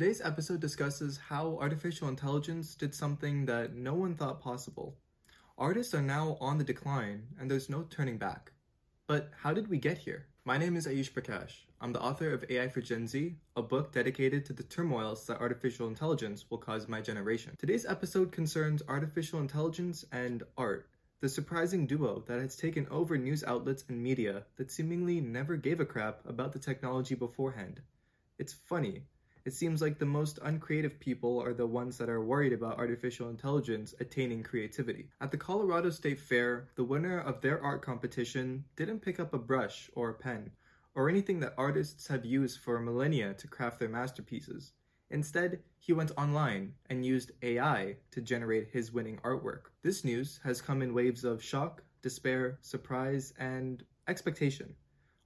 Today's episode discusses how artificial intelligence did something that no one thought possible. Artists are now on the decline, and there's no turning back. But how did we get here? My name is Ayush Prakash. I'm the author of AI for Gen Z, a book dedicated to the turmoils that artificial intelligence will cause my generation. Today's episode concerns artificial intelligence and art, the surprising duo that has taken over news outlets and media that seemingly never gave a crap about the technology beforehand. It's funny. It seems like the most uncreative people are the ones that are worried about artificial intelligence attaining creativity. At the Colorado State Fair, the winner of their art competition didn't pick up a brush or a pen, or anything that artists have used for millennia to craft their masterpieces. Instead, he went online and used AI to generate his winning artwork. This news has come in waves of shock, despair, surprise, and expectation.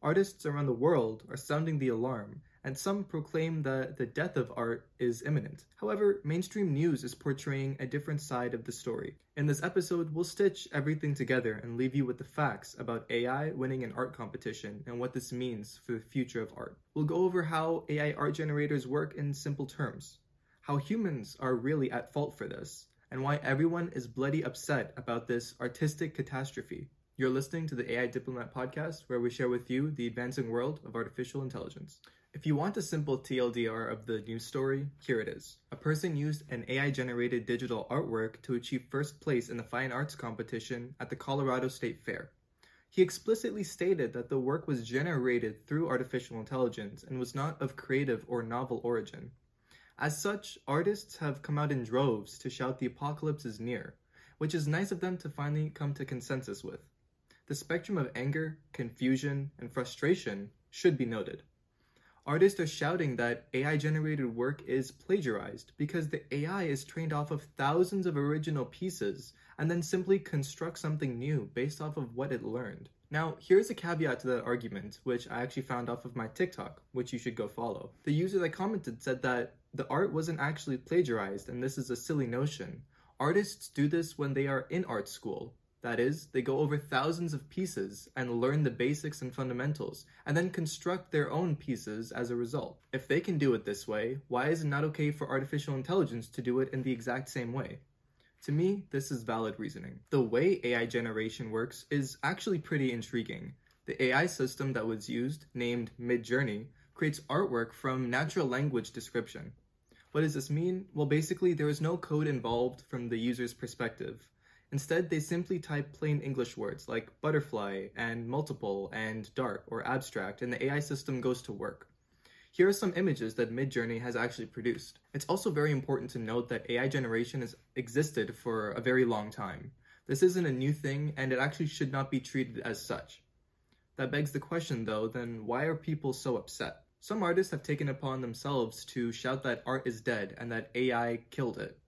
Artists around the world are sounding the alarm and some proclaim that the death of art is imminent. However, mainstream news is portraying a different side of the story. In this episode, we'll stitch everything together and leave you with the facts about AI winning an art competition and what this means for the future of art. We'll go over how AI art generators work in simple terms, how humans are really at fault for this, and why everyone is bloody upset about this artistic catastrophe. You're listening to the AI Diplomat podcast, where we share with you the advancing world of artificial intelligence. If you want a simple TLDR of the news story, here it is. A person used an AI generated digital artwork to achieve first place in the fine arts competition at the Colorado State Fair. He explicitly stated that the work was generated through artificial intelligence and was not of creative or novel origin. As such, artists have come out in droves to shout the apocalypse is near, which is nice of them to finally come to consensus with. The spectrum of anger, confusion, and frustration should be noted. Artists are shouting that AI generated work is plagiarized because the AI is trained off of thousands of original pieces and then simply constructs something new based off of what it learned. Now, here's a caveat to that argument, which I actually found off of my TikTok, which you should go follow. The user that commented said that the art wasn't actually plagiarized and this is a silly notion. Artists do this when they are in art school, that is, they go over thousands of pieces and learn the basics and fundamentals, and then construct their own pieces as a result. If they can do it this way, why is it not okay for artificial intelligence to do it in the exact same way? To me, this is valid reasoning. The way AI generation works is actually pretty intriguing. The AI system that was used, named Midjourney, creates artwork from natural language description. What does this mean? Well, basically, there is no code involved from the user's perspective. Instead, they simply type plain English words like butterfly and multiple and dark or abstract, and the AI system goes to work. Here are some images that Midjourney has actually produced. It's also very important to note that AI generation has existed for a very long time. This isn't a new thing, and it actually should not be treated as such. That begs the question, though, then why are people so upset? Some artists have taken upon themselves to shout that art is dead and that AI killed it.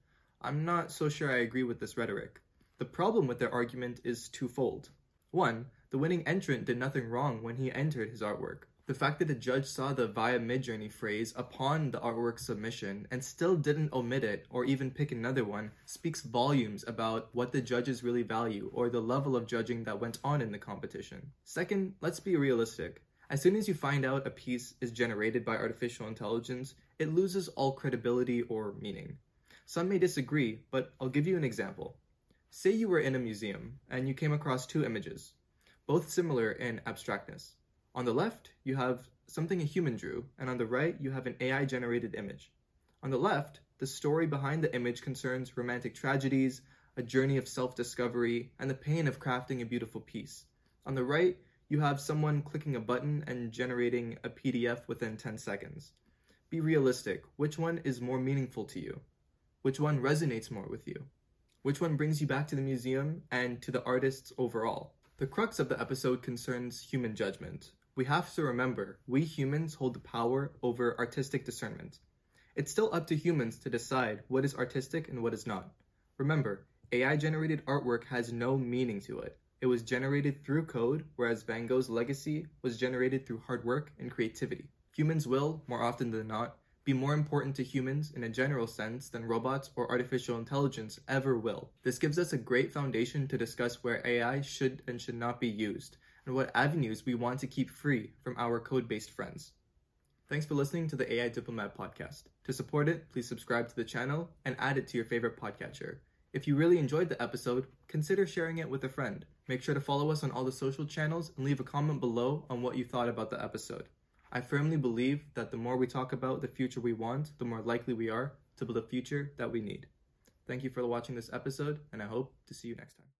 I'm not so sure I agree with this rhetoric. The problem with their argument is twofold. One, the winning entrant did nothing wrong when he entered his artwork. The fact that the judge saw the via midjourney phrase upon the artwork submission and still didn't omit it or even pick another one speaks volumes about what the judges really value or the level of judging that went on in the competition. Second, let's be realistic. As soon as you find out a piece is generated by artificial intelligence, it loses all credibility or meaning. Some may disagree, but I'll give you an example. Say you were in a museum and you came across two images, both similar in abstractness. On the left, you have something a human drew, and on the right, you have an AI generated image. On the left, the story behind the image concerns romantic tragedies, a journey of self discovery, and the pain of crafting a beautiful piece. On the right, you have someone clicking a button and generating a PDF within 10 seconds. Be realistic. Which one is more meaningful to you? Which one resonates more with you? Which one brings you back to the museum and to the artists overall? The crux of the episode concerns human judgment. We have to remember, we humans hold the power over artistic discernment. It's still up to humans to decide what is artistic and what is not. Remember, AI generated artwork has no meaning to it. It was generated through code, whereas Van Gogh's legacy was generated through hard work and creativity. Humans will, more often than not, be more important to humans in a general sense than robots or artificial intelligence ever will. This gives us a great foundation to discuss where AI should and should not be used, and what avenues we want to keep free from our code based friends. Thanks for listening to the AI Diplomat podcast. To support it, please subscribe to the channel and add it to your favorite podcatcher. If you really enjoyed the episode, consider sharing it with a friend. Make sure to follow us on all the social channels and leave a comment below on what you thought about the episode. I firmly believe that the more we talk about the future we want, the more likely we are to build a future that we need. Thank you for watching this episode, and I hope to see you next time.